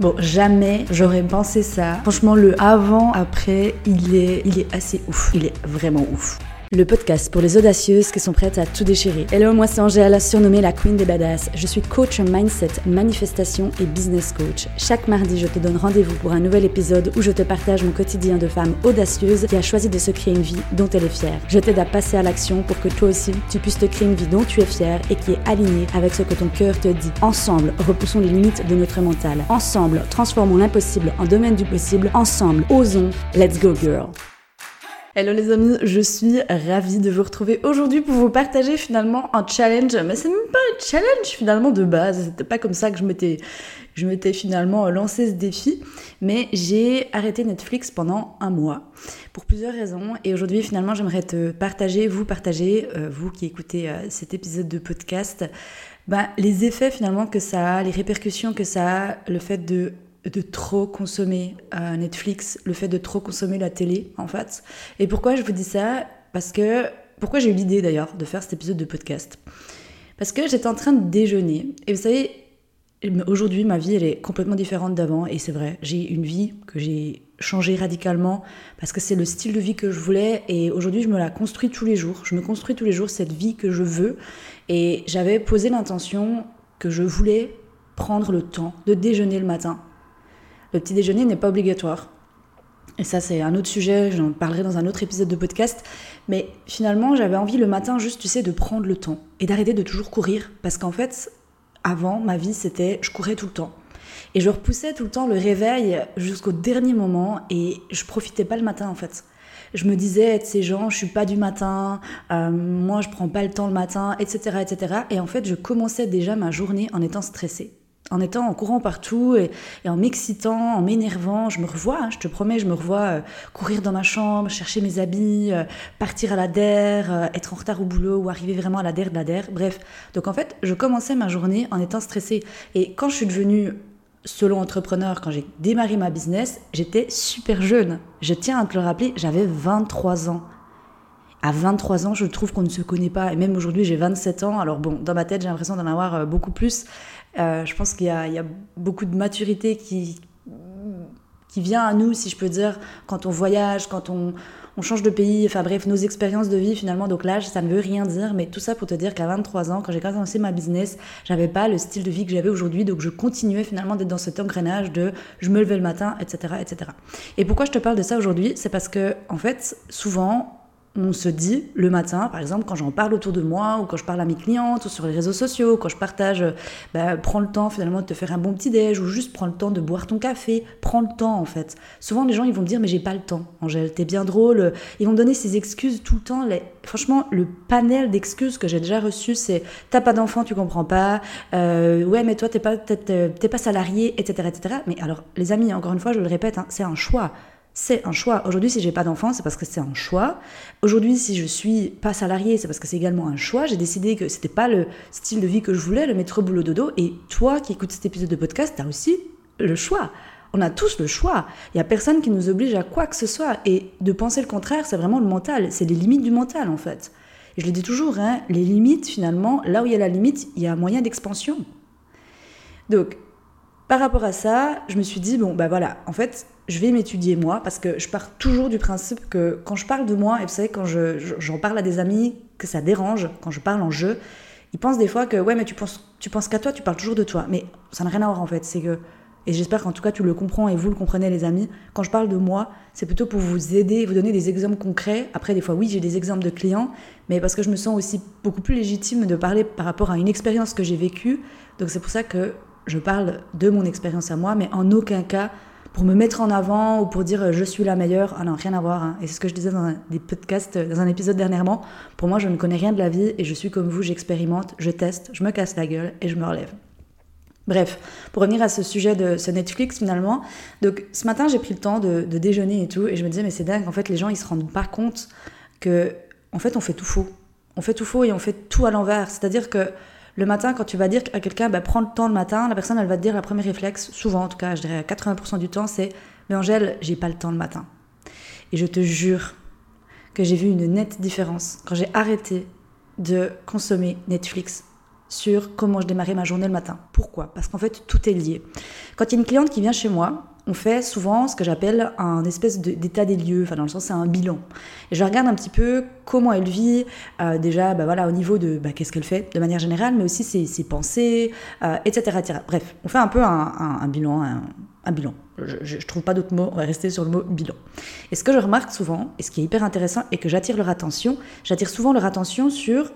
Bon, jamais j'aurais pensé ça. Franchement, le avant, après, il est, il est assez ouf. Il est vraiment ouf le podcast pour les audacieuses qui sont prêtes à tout déchirer. Hello, moi c'est Angèle, surnommée la Queen des Badass. Je suis coach mindset, manifestation et business coach. Chaque mardi, je te donne rendez-vous pour un nouvel épisode où je te partage mon quotidien de femme audacieuse qui a choisi de se créer une vie dont elle est fière. Je t'aide à passer à l'action pour que toi aussi, tu puisses te créer une vie dont tu es fière et qui est alignée avec ce que ton cœur te dit. Ensemble, repoussons les limites de notre mental. Ensemble, transformons l'impossible en domaine du possible. Ensemble, osons. Let's go girl. Hello les amis, je suis ravie de vous retrouver aujourd'hui pour vous partager finalement un challenge. Mais c'est même pas un challenge finalement de base, c'était pas comme ça que je m'étais, je finalement lancé ce défi. Mais j'ai arrêté Netflix pendant un mois pour plusieurs raisons. Et aujourd'hui finalement j'aimerais te partager, vous partager, euh, vous qui écoutez euh, cet épisode de podcast, bah, les effets finalement que ça a, les répercussions que ça a, le fait de de trop consommer euh, Netflix, le fait de trop consommer la télé, en fait. Et pourquoi je vous dis ça? Parce que. Pourquoi j'ai eu l'idée d'ailleurs de faire cet épisode de podcast? Parce que j'étais en train de déjeuner. Et vous savez, aujourd'hui, ma vie, elle est complètement différente d'avant. Et c'est vrai, j'ai une vie que j'ai changée radicalement parce que c'est le style de vie que je voulais. Et aujourd'hui, je me la construis tous les jours. Je me construis tous les jours cette vie que je veux. Et j'avais posé l'intention que je voulais prendre le temps de déjeuner le matin le petit déjeuner n'est pas obligatoire. Et ça, c'est un autre sujet, j'en parlerai dans un autre épisode de podcast. Mais finalement, j'avais envie le matin juste, tu sais, de prendre le temps et d'arrêter de toujours courir. Parce qu'en fait, avant, ma vie, c'était je courais tout le temps. Et je repoussais tout le temps le réveil jusqu'au dernier moment et je profitais pas le matin, en fait. Je me disais être ces gens, je suis pas du matin, euh, moi je prends pas le temps le matin, etc., etc. Et en fait, je commençais déjà ma journée en étant stressée en étant en courant partout et, en m'excitant, en m'énervant. Je me revois, hein, je te promets, je me revois euh, courir dans ma chambre, chercher mes habits, euh, partir à la DER, euh, être en retard au boulot ou arriver vraiment à la DER de la DER. Bref, donc en fait, je commençais ma journée en étant stressée. Et quand je suis devenue solo entrepreneur, quand j'ai démarré ma business, j'étais super jeune. Je tiens à te le rappeler, j'avais 23 ans. À 23 ans, je trouve qu'on ne se connaît pas. Et même aujourd'hui, j'ai 27 ans. Alors bon, dans ma tête, j'ai l'impression d'en avoir beaucoup plus. Euh, je pense qu'il y, a beaucoup de maturité qui, qui vient à nous, si je peux dire, quand on voyage, quand on, on change de pays, enfin bref, nos expériences de vie finalement. Donc l'âge, ça ne veut rien dire, mais tout ça pour te dire qu'à 23 ans, quand j'ai commencé ma business, j'avais pas le style de vie que j'avais aujourd'hui, donc je continuais finalement d'être dans cet engrenage de je me levais le matin, etc., etc. Et pourquoi je te parle de ça aujourd'hui? C'est parce que en fait, souvent, on se dit le matin, par exemple, quand j'en parle autour de moi, ou quand je parle à mes clientes, ou sur les réseaux sociaux, quand je partage, bah, prends le temps finalement de te faire un bon petit déj, ou juste prends le temps de boire ton café, prends le temps en fait. Souvent les gens ils vont me dire mais j'ai pas le temps, Angèle, t'es bien drôle, ils vont me donner ces excuses tout le temps. Franchement, le panel d'excuses que j'ai déjà reçu, c'est t'as pas d'enfant, tu comprends pas, euh, ouais mais toi t'es pas, pas salarié, etc., etc. Mais alors les amis, encore une fois, je le répète, hein, c'est un choix c'est un choix. Aujourd'hui, si j'ai pas d'enfant, c'est parce que c'est un choix. Aujourd'hui, si je suis pas salarié, c'est parce que c'est également un choix. J'ai décidé que c'était pas le style de vie que je voulais, le métro boulot dodo. Et toi qui écoutes cet épisode de podcast, tu as aussi le choix. On a tous le choix. Il y a personne qui nous oblige à quoi que ce soit. Et de penser le contraire, c'est vraiment le mental. C'est les limites du mental, en fait. Et je le dis toujours, hein, les limites, finalement, là où il y a la limite, il y a un moyen d'expansion. Donc, par rapport à ça, je me suis dit, bon, bah voilà, en fait, je vais m'étudier moi, parce que je pars toujours du principe que quand je parle de moi, et vous savez, quand j'en je, parle à des amis, que ça dérange, quand je parle en jeu, ils pensent des fois que, ouais, mais tu penses, tu penses qu'à toi, tu parles toujours de toi. Mais ça n'a rien à voir en fait, c'est que, et j'espère qu'en tout cas tu le comprends et vous le comprenez les amis, quand je parle de moi, c'est plutôt pour vous aider, vous donner des exemples concrets. Après, des fois, oui, j'ai des exemples de clients, mais parce que je me sens aussi beaucoup plus légitime de parler par rapport à une expérience que j'ai vécue. Donc c'est pour ça que je parle de mon expérience à moi, mais en aucun cas pour me mettre en avant ou pour dire euh, je suis la meilleure. Ah non, rien à voir. Hein. Et c'est ce que je disais dans un, des podcasts, euh, dans un épisode dernièrement. Pour moi, je ne connais rien de la vie et je suis comme vous, j'expérimente, je teste, je me casse la gueule et je me relève. Bref, pour revenir à ce sujet de ce Netflix finalement, donc ce matin j'ai pris le temps de, de, déjeuner et tout, et je me disais mais c'est dingue, en fait les gens ils se rendent pas compte que en fait on fait tout faux. On fait tout faux et on fait tout à l'envers. C'est-à-dire que le matin, quand tu vas dire à quelqu'un, bah, prends le temps le matin, la personne, elle va te dire, le premier réflexe, souvent en tout cas, je dirais 80% du temps, c'est Mais Angèle, j'ai pas le temps le matin. Et je te jure que j'ai vu une nette différence quand j'ai arrêté de consommer Netflix sur comment je démarrais ma journée le matin. Pourquoi? Parce qu'en fait, tout est lié. Quand il y a une cliente qui vient chez moi, on fait souvent ce que j'appelle un espèce d'état des lieux, enfin dans le sens c'est un bilan. Et je regarde un petit peu comment elle vit, euh, déjà bah voilà, au niveau de bah, qu'est-ce qu'elle fait de manière générale, mais aussi ses, pensées, euh, etc., Bref, on fait un peu un, bilan, un, bilan. Je, ne trouve pas d'autres mots, on va rester sur le mot bilan. Et ce que je remarque souvent, et ce qui est hyper intéressant, et que j'attire leur attention, j'attire souvent leur attention sur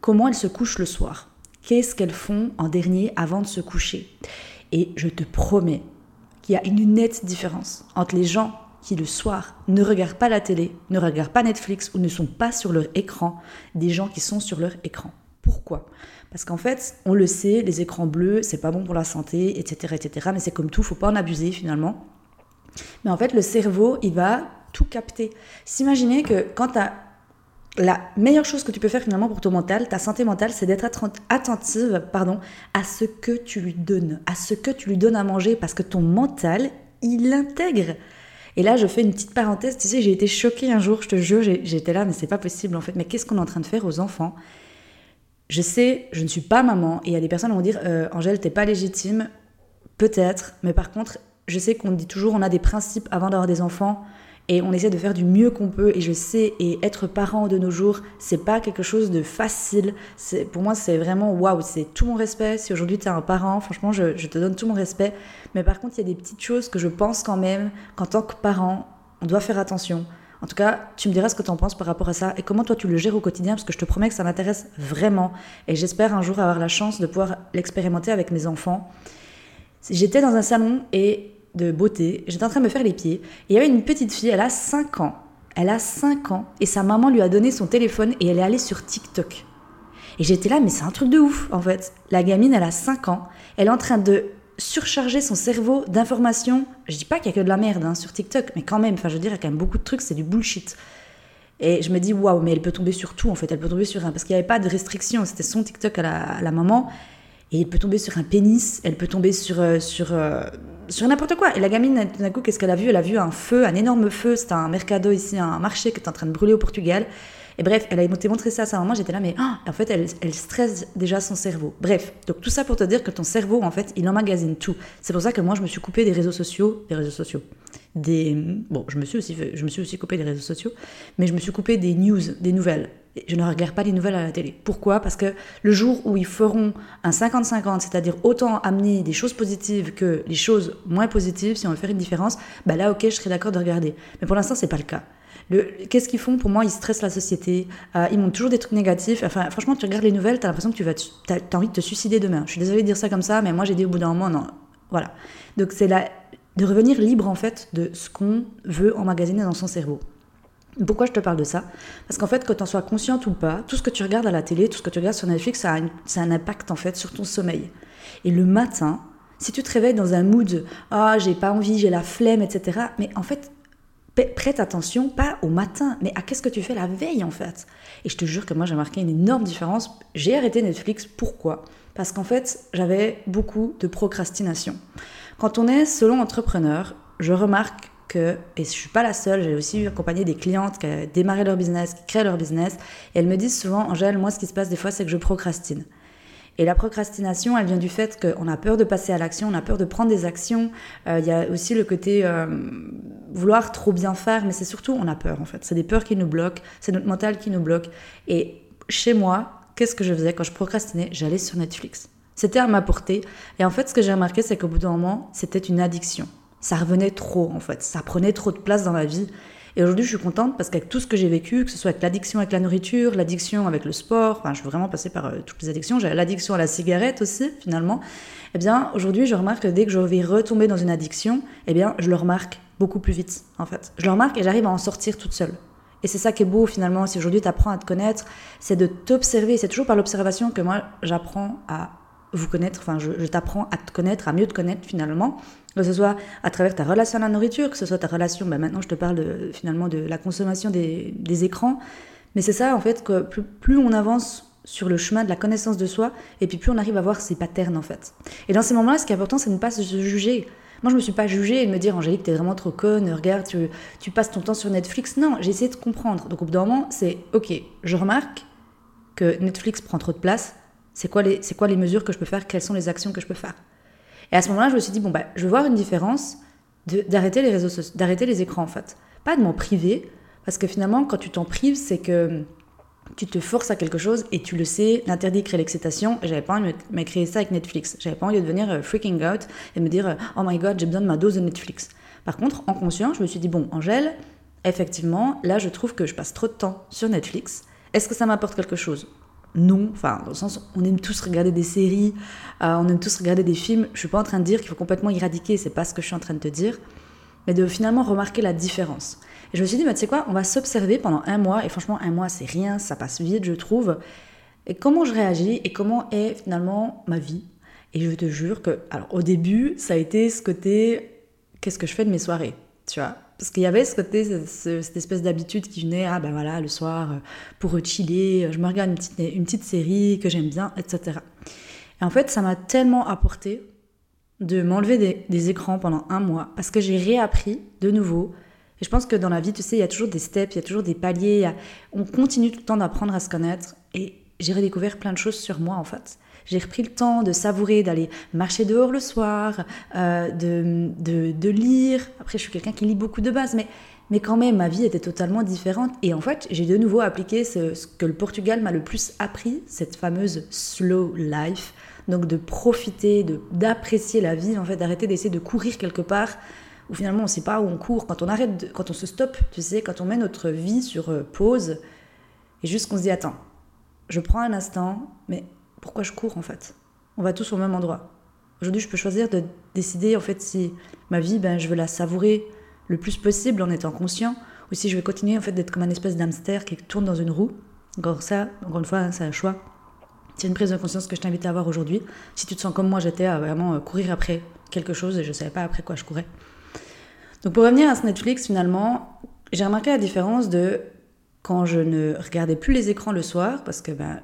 comment elles se couchent le soir qu'est-ce qu'elles font en dernier avant de se coucher? Et je te promets qu'il y a une nette différence entre les gens qui le soir ne regardent pas la télé, ne regardent pas Netflix ou ne sont pas sur leur écran, des gens qui sont sur leur écran. Pourquoi? Parce qu'en fait, on le sait, les écrans bleus, c'est pas bon pour la santé, etc., etc. Mais c'est comme tout, faut pas en abuser finalement. Mais en fait, le cerveau, il va tout capter. S'imaginer que quand tu as la meilleure chose que tu peux faire finalement pour ton mental, ta santé mentale, c'est d'être attentive pardon, à ce que tu lui donnes, à ce que tu lui donnes à manger, parce que ton mental, il l'intègre. Et là, je fais une petite parenthèse. Tu sais, j'ai été choquée un jour, je te jure, j'étais là, mais c'est pas possible en fait. Mais qu'est-ce qu'on est en train de faire aux enfants? Je sais, je ne suis pas maman, et il y a des personnes qui vont dire euh, Angèle, t'es pas légitime. Peut-être, mais par contre, je sais qu'on dit toujours on a des principes avant d'avoir des enfants et on essaie de faire du mieux qu'on peut. Et je sais et être parent de nos jours c'est pas quelque chose de facile. C'est pour moi c'est vraiment waouh c'est tout mon respect. Si aujourd'hui tu es un parent franchement je, je, te donne tout mon respect. Mais par contre il y a des petites choses que je pense quand même qu'en tant que parent on doit faire attention. En tout cas, tu me diras ce que tu en penses par rapport à ça et comment toi tu le gères au quotidien parce que je te promets que ça m'intéresse vraiment. Et j'espère un jour avoir la chance de pouvoir l'expérimenter avec mes enfants. J'étais dans un salon et de beauté, j'étais en train de me faire les pieds, et il y avait une petite fille, elle a 5 ans, elle a 5 ans, et sa maman lui a donné son téléphone et elle est allée sur TikTok. Et j'étais là, mais c'est un truc de ouf, en fait. La gamine, elle a 5 ans, elle est en train de surcharger son cerveau d'informations. Je dis pas qu'il y a que de la merde hein, sur TikTok, mais quand même, enfin, je veux dire, il y a quand même beaucoup de trucs, c'est du bullshit. Et je me dis, waouh, mais elle peut tomber sur tout, en fait, elle peut tomber sur un. Parce qu'il n'y avait pas de restriction, c'était son TikTok à la maman. Et elle peut tomber sur un pénis, elle peut tomber sur, euh, sur, euh, sur n'importe quoi. Et la gamine, d'un coup, qu'est-ce qu'elle a vu? Elle a vu un feu, un énorme feu. C'était un mercado ici, un marché qui est en train de brûler au Portugal. Et bref, elle a montré ça à sa maman. J'étais là, mais oh, en fait, elle, elle stresse déjà son cerveau. Bref, donc tout ça pour te dire que ton cerveau, en fait, il emmagasine tout. C'est pour ça que moi, je me suis coupée des réseaux sociaux, des réseaux sociaux, des bon, je me suis aussi, je me suis aussi coupée des réseaux sociaux, mais je me suis coupée des news, des nouvelles. Je ne regarde pas les nouvelles à la télé. Pourquoi? Parce que le jour où ils feront un 50-50, c'est-à-dire autant amener des choses positives que les choses moins positives, si on veut faire une différence, bah là, ok, je serais d'accord de regarder. Mais pour l'instant, c'est pas le cas. Qu'est-ce qu'ils font? Pour moi, ils stressent la société. Euh, ils montrent toujours des trucs négatifs. Enfin, franchement, tu regardes les nouvelles, tu as l'impression que tu vas, as, envie de te suicider demain. Je suis désolée de dire ça comme ça, mais moi, j'ai dit au bout d'un moment, non. Voilà. Donc, c'est de revenir libre en fait de ce qu'on veut emmagasiner dans son cerveau. Pourquoi je te parle de ça? Parce qu'en fait, que tu en sois consciente ou pas, tout ce que tu regardes à la télé, tout ce que tu regardes sur Netflix, ça a, un impact en fait sur ton sommeil. Et le matin, si tu te réveilles dans un mood ah j'ai pas envie, j'ai la flemme, etc. Mais en fait, prête attention pas au matin, mais à qu'est-ce que tu fais la veille en fait. Et je te jure que moi j'ai marqué une énorme différence. J'ai arrêté Netflix. Pourquoi? Parce qu'en fait j'avais beaucoup de procrastination. Quand on est selon entrepreneur, je remarque et je suis pas la seule, j'ai aussi accompagné des clientes qui ont démarré leur business, qui créent leur business, et elles me disent souvent, Angèle, moi ce qui se passe des fois, c'est que je procrastine. Et la procrastination, elle vient du fait qu'on a peur de passer à l'action, on a peur de prendre des actions. Euh, il y a aussi le côté euh, vouloir trop bien faire, mais c'est surtout on a peur en fait. C'est des peurs qui nous bloquent, c'est notre mental qui nous bloque. Et chez moi, qu'est-ce que je faisais quand je procrastinais? J'allais sur Netflix. C'était à ma portée. Et en fait, ce que j'ai remarqué, c'est qu'au bout d'un moment, c'était une addiction ça revenait trop en fait, ça prenait trop de place dans ma vie. Et aujourd'hui, je suis contente parce qu'avec tout ce que j'ai vécu, que ce soit avec l'addiction avec la nourriture, l'addiction avec le sport, enfin, je suis vraiment passée par euh, toutes les addictions. J'ai l'addiction à la cigarette aussi, finalement. Eh bien, aujourd'hui, je remarque que dès que je vais retomber dans une addiction, eh bien, je le remarque beaucoup plus vite, en fait. Je le remarque et j'arrive à en sortir toute seule. Et c'est ça qui est beau, finalement, si aujourd'hui tu apprends à te connaître, c'est de t'observer. C'est toujours par l'observation que moi, j'apprends à vous connaître, enfin, je t'apprends à te connaître, à mieux te connaître, finalement que ce soit à travers ta relation à la nourriture, que ce soit ta relation, ben maintenant je te parle finalement de la consommation des, écrans, mais c'est ça en fait que plus, on avance sur le chemin de la connaissance de soi, et puis plus on arrive à voir ses patterns en fait. Et dans ces moments-là, ce qui est important, c'est de ne pas se juger. Moi, je me suis pas jugée et de me dire, Angélique, t'es vraiment trop conne, regarde, tu, tu passes ton temps sur Netflix. Non, j'ai essayé de comprendre. Donc au bout d'un moment, c'est, ok, je remarque que Netflix prend trop de place, C'est quoi, les, quoi les mesures que je peux faire? Quelles sont les actions que je peux faire? Et à ce moment-là, je me suis dit, bon, bah, je veux voir une différence d'arrêter les réseaux sociaux, d'arrêter les écrans en fait. Pas de m'en priver, parce que finalement, quand tu t'en prives, c'est que tu te forces à quelque chose et tu le sais, l'interdit crée l'excitation. J'avais pas envie de me créer ça avec Netflix. J'avais pas envie de devenir euh, freaking out et me dire, oh my god, j'ai besoin de ma dose de Netflix. Par contre, en conscience, je me suis dit, bon, Angèle, effectivement, là, je trouve que je passe trop de temps sur Netflix. Est-ce que ça m'apporte quelque chose? Non, enfin, dans le sens, on aime tous regarder des séries, euh, on aime tous regarder des films. Je suis pas en train de dire qu'il faut complètement éradiquer, c'est pas ce que je suis en train de te dire, mais de finalement remarquer la différence. Et je me suis dit, bah, tu sais quoi, on va s'observer pendant un mois, et franchement, un mois, c'est rien, ça passe vite, je trouve. Et comment je réagis et comment est finalement ma vie? Et je te jure que, alors au début, ça a été ce côté, qu'est-ce que je fais de mes soirées, tu vois? Parce qu'il y avait ce côté, cette espèce d'habitude qui venait, ah ben voilà, le soir, euh, pour chiller, je me regarde une petite, une petite série que j'aime bien, etc. Et en fait, ça m'a tellement apporté de m'enlever des, écrans pendant un mois, parce que j'ai réappris de nouveau. Et je pense que dans la vie, tu sais, il y a toujours des steps, il y a toujours des paliers, on continue tout le temps d'apprendre à se connaître. Et j'ai redécouvert plein de choses sur moi, en fait. J'ai repris le temps de savourer, d'aller marcher dehors le soir, euh, de, de, de, lire. Après, je suis quelqu'un qui lit beaucoup de base, mais, mais quand même, ma vie était totalement différente. Et en fait, j'ai de nouveau appliqué ce, que le Portugal m'a le plus appris, cette fameuse slow life. Donc de profiter, d'apprécier la vie, en fait, d'arrêter d'essayer de courir quelque part où finalement on ne sait pas où on court. Quand on arrête, quand on se stoppe, tu sais, quand on met notre vie sur euh, pause, et juste qu'on se dit, attends, je prends un instant, mais pourquoi je cours en fait? On va tous au même endroit. Aujourd'hui, je peux choisir de décider en fait si ma vie, ben, je veux la savourer le plus possible en étant conscient, ou si je vais continuer en fait d'être comme un espèce d'hamster qui tourne dans une roue. Encore ça, encore une fois, hein, c'est un choix. C'est une prise de conscience que je t'invite à avoir aujourd'hui. Si tu te sens comme moi, j'étais à vraiment euh, courir après quelque chose et je ne savais pas après quoi je courais. Donc pour revenir à ce Netflix, finalement, j'ai remarqué la différence de quand je ne regardais plus les écrans le soir, parce que ben,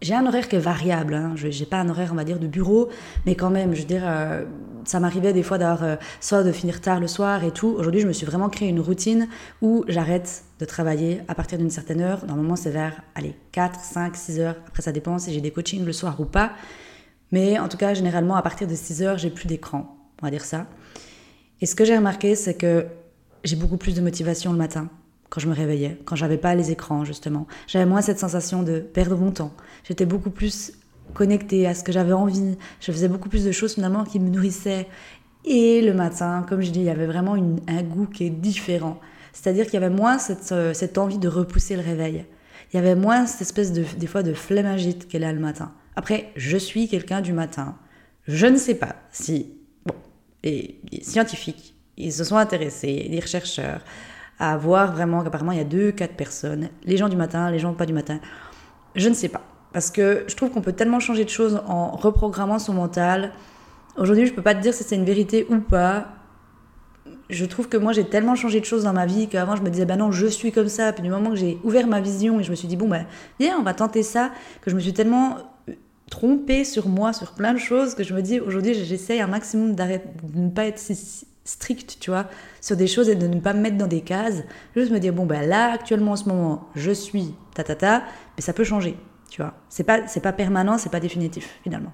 j'ai un horaire qui est variable. Hein. Je n'ai pas un horaire, on va dire, de bureau, mais quand même, je veux dire, euh, ça m'arrivait des fois d'avoir euh, soit de finir tard le soir et tout. Aujourd'hui, je me suis vraiment créé une routine où j'arrête de travailler à partir d'une certaine heure. Normalement, c'est vers, allez, 4, 5, 6 heures. Après, ça dépend si j'ai des coachings le soir ou pas. Mais en tout cas, généralement, à partir de 6 heures, j'ai plus d'écran. On va dire ça. Et ce que j'ai remarqué, c'est que j'ai beaucoup plus de motivation le matin quand je me réveillais, quand j'avais pas les écrans justement. J'avais moins cette sensation de perdre mon temps. J'étais beaucoup plus connectée à ce que j'avais envie. Je faisais beaucoup plus de choses finalement qui me nourrissaient. Et le matin, comme je dis, il y avait vraiment un goût qui est différent. C'est-à-dire qu'il y avait moins cette, euh, cette, envie de repousser le réveil. Il y avait moins cette espèce de, des fois de flemme agite qu'elle a le matin. Après, je suis quelqu'un du matin. Je ne sais pas si, bon, les scientifiques, ils se sont intéressés, les chercheurs, à voir vraiment qu'apparemment il y a deux, quatre personnes, les gens du matin, les gens pas du matin. Je ne sais pas. Parce que je trouve qu'on peut tellement changer de choses en reprogrammant son mental. Aujourd'hui, je peux pas te dire si c'est une vérité ou pas. Je trouve que moi, j'ai tellement changé de choses dans ma vie qu'avant, je me disais, bah non, je suis comme ça. Puis du moment que j'ai ouvert ma vision et je me suis dit, bon, ben, viens, on va tenter ça, que je me suis tellement trompée sur moi, sur plein de choses, que je me dis, aujourd'hui, j'essaye un maximum de ne pas être si, strict, tu vois, sur des choses et de ne pas me mettre dans des cases. Juste me dire, bon, ben là, actuellement, en ce moment, je suis ta ta ta, mais ça peut changer, tu vois. C'est pas, c'est pas permanent, c'est pas définitif, finalement.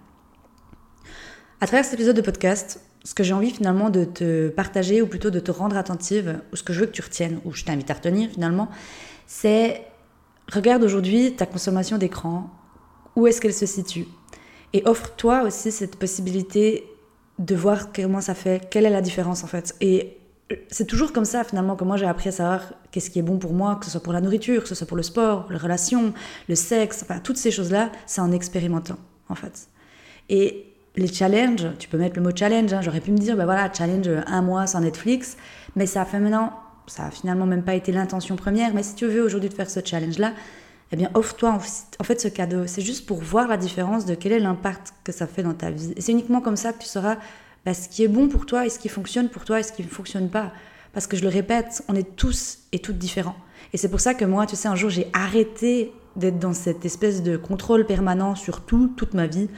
À travers cet épisode de podcast, ce que j'ai envie finalement de te partager, ou plutôt de te rendre attentive, ou ce que je veux que tu retiennes, ou je t'invite à retenir finalement, c'est regarde aujourd'hui ta consommation d'écran, où est-ce qu'elle se situe? Et offre-toi aussi cette possibilité de voir comment ça fait, quelle est la différence en fait. Et c'est toujours comme ça finalement que moi j'ai appris à savoir qu'est-ce qui est bon pour moi, que ce soit pour la nourriture, que ce soit pour le sport, les relations, le sexe, enfin toutes ces choses-là, c'est en expérimentant en fait. Et les challenges, tu peux mettre le mot challenge, hein, j'aurais pu me dire, ben voilà, challenge un mois sans Netflix, mais ça a fait maintenant, ça a finalement même pas été l'intention première, mais si tu veux aujourd'hui de faire ce challenge-là, eh bien, offre-toi en fait ce cadeau. C'est juste pour voir la différence de quel est l'impact que ça fait dans ta vie. Et c'est uniquement comme ça que tu sauras bah, ce qui est bon pour toi et ce qui fonctionne pour toi et ce qui ne fonctionne pas. Parce que je le répète, on est tous et toutes différents. Et c'est pour ça que moi, tu sais, un jour, j'ai arrêté d'être dans cette espèce de contrôle permanent sur tout, toute ma vie.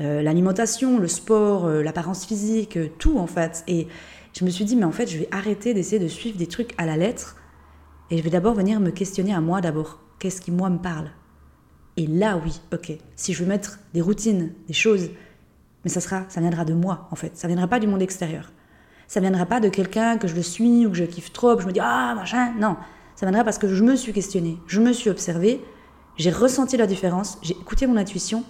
Euh, l'alimentation, le sport, euh, l'apparence physique, euh, tout en fait. Et je me suis dit, mais en fait, je vais arrêter d'essayer de suivre des trucs à la lettre. Et je vais d'abord venir me questionner à moi d'abord qu'est-ce qui moi me parle Et là, oui, ok. Si je veux mettre des routines, des choses, mais ça sera, ça viendra de moi en fait. Ça viendra pas du monde extérieur. Ça viendra pas de quelqu'un que je le suis ou que je kiffe trop, que je me dis ah machin. Non, ça viendra parce que je me suis questionnée, je me suis observée, j'ai ressenti la différence, j'ai écouté mon intuition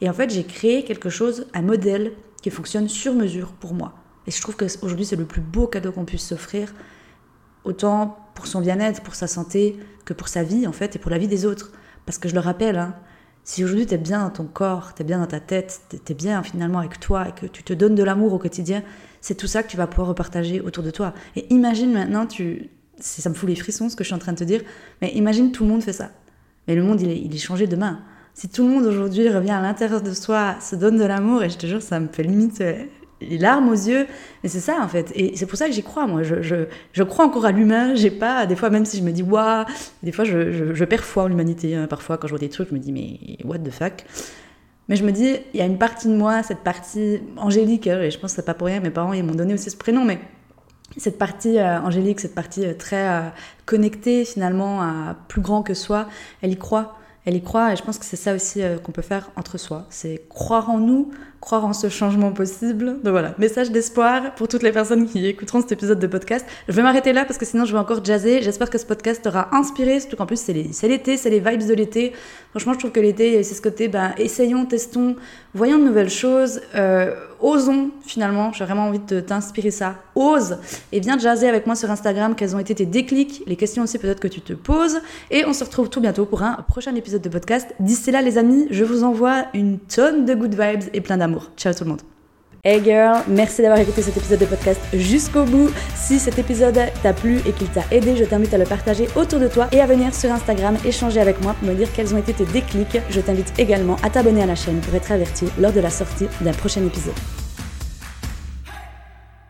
et en fait j'ai créé quelque chose, un modèle qui fonctionne sur mesure pour moi. Et je trouve qu'aujourd'hui c'est le plus beau cadeau qu'on puisse s'offrir, autant pour son bien-être, pour sa santé, que pour sa vie en fait et pour la vie des autres. Parce que je le rappelle, hein, si aujourd'hui tu es bien dans ton corps, tu es bien dans ta tête, tu es bien finalement avec toi et que tu te donnes de l'amour au quotidien, c'est tout ça que tu vas pouvoir repartager autour de toi. Et imagine maintenant, tu, ça me fout les frissons ce que je suis en train de te dire, mais imagine tout le monde fait ça. Mais le monde, il est, il est changé demain. Si tout le monde aujourd'hui revient à l'intérieur de soi, se donne de l'amour, et je te jure, ça me fait limite euh, les larmes aux yeux. Mais c'est ça, en fait. Et c'est pour ça que j'y crois, moi. Je, je, je, crois encore à l'humain. J'ai pas, des fois, même si je me dis, waouh, des fois, je, je, perds foi en l'humanité. Hein. Parfois, quand je vois des trucs, je me dis, mais what the fuck? Mais je me dis, il y a une partie de moi, cette partie angélique, hein, et je pense que c'est pas pour rien, mes parents ils m'ont donné aussi ce prénom, mais cette partie euh, angélique, cette partie euh, très euh, connectée finalement à plus grand que soi, elle y croit. Elle y croit et je pense que c'est ça aussi qu'on peut faire entre soi. C'est croire en nous, croire en ce changement possible. Donc voilà, message d'espoir pour toutes les personnes qui écouteront cet épisode de podcast. Je vais m'arrêter là parce que sinon je vais encore jazzer. J'espère que ce podcast t'aura inspiré, surtout qu'en plus c'est l'été, c'est les vibes de l'été. Franchement, je trouve que l'été, c'est ce côté, ben, essayons, testons, voyons de nouvelles choses, euh, osons finalement. J'ai vraiment envie de t'inspirer ça. Ose et viens jazzer avec moi sur Instagram. Quels ont été tes déclics, les questions aussi peut-être que tu te poses. Et on se retrouve tout bientôt pour un prochain épisode de podcast. D'ici là, les amis, je vous envoie une tonne de good vibes et plein d'amour Ciao tout le monde. Hey girl, merci d'avoir écouté cet épisode de podcast jusqu'au bout. Si cet épisode t'a plu et qu'il t'a aidé, je t'invite à le partager autour de toi et à venir sur Instagram échanger avec moi pour me dire quels ont été tes déclics. Je t'invite également à t'abonner à la chaîne pour être averti lors de la sortie d'un prochain épisode.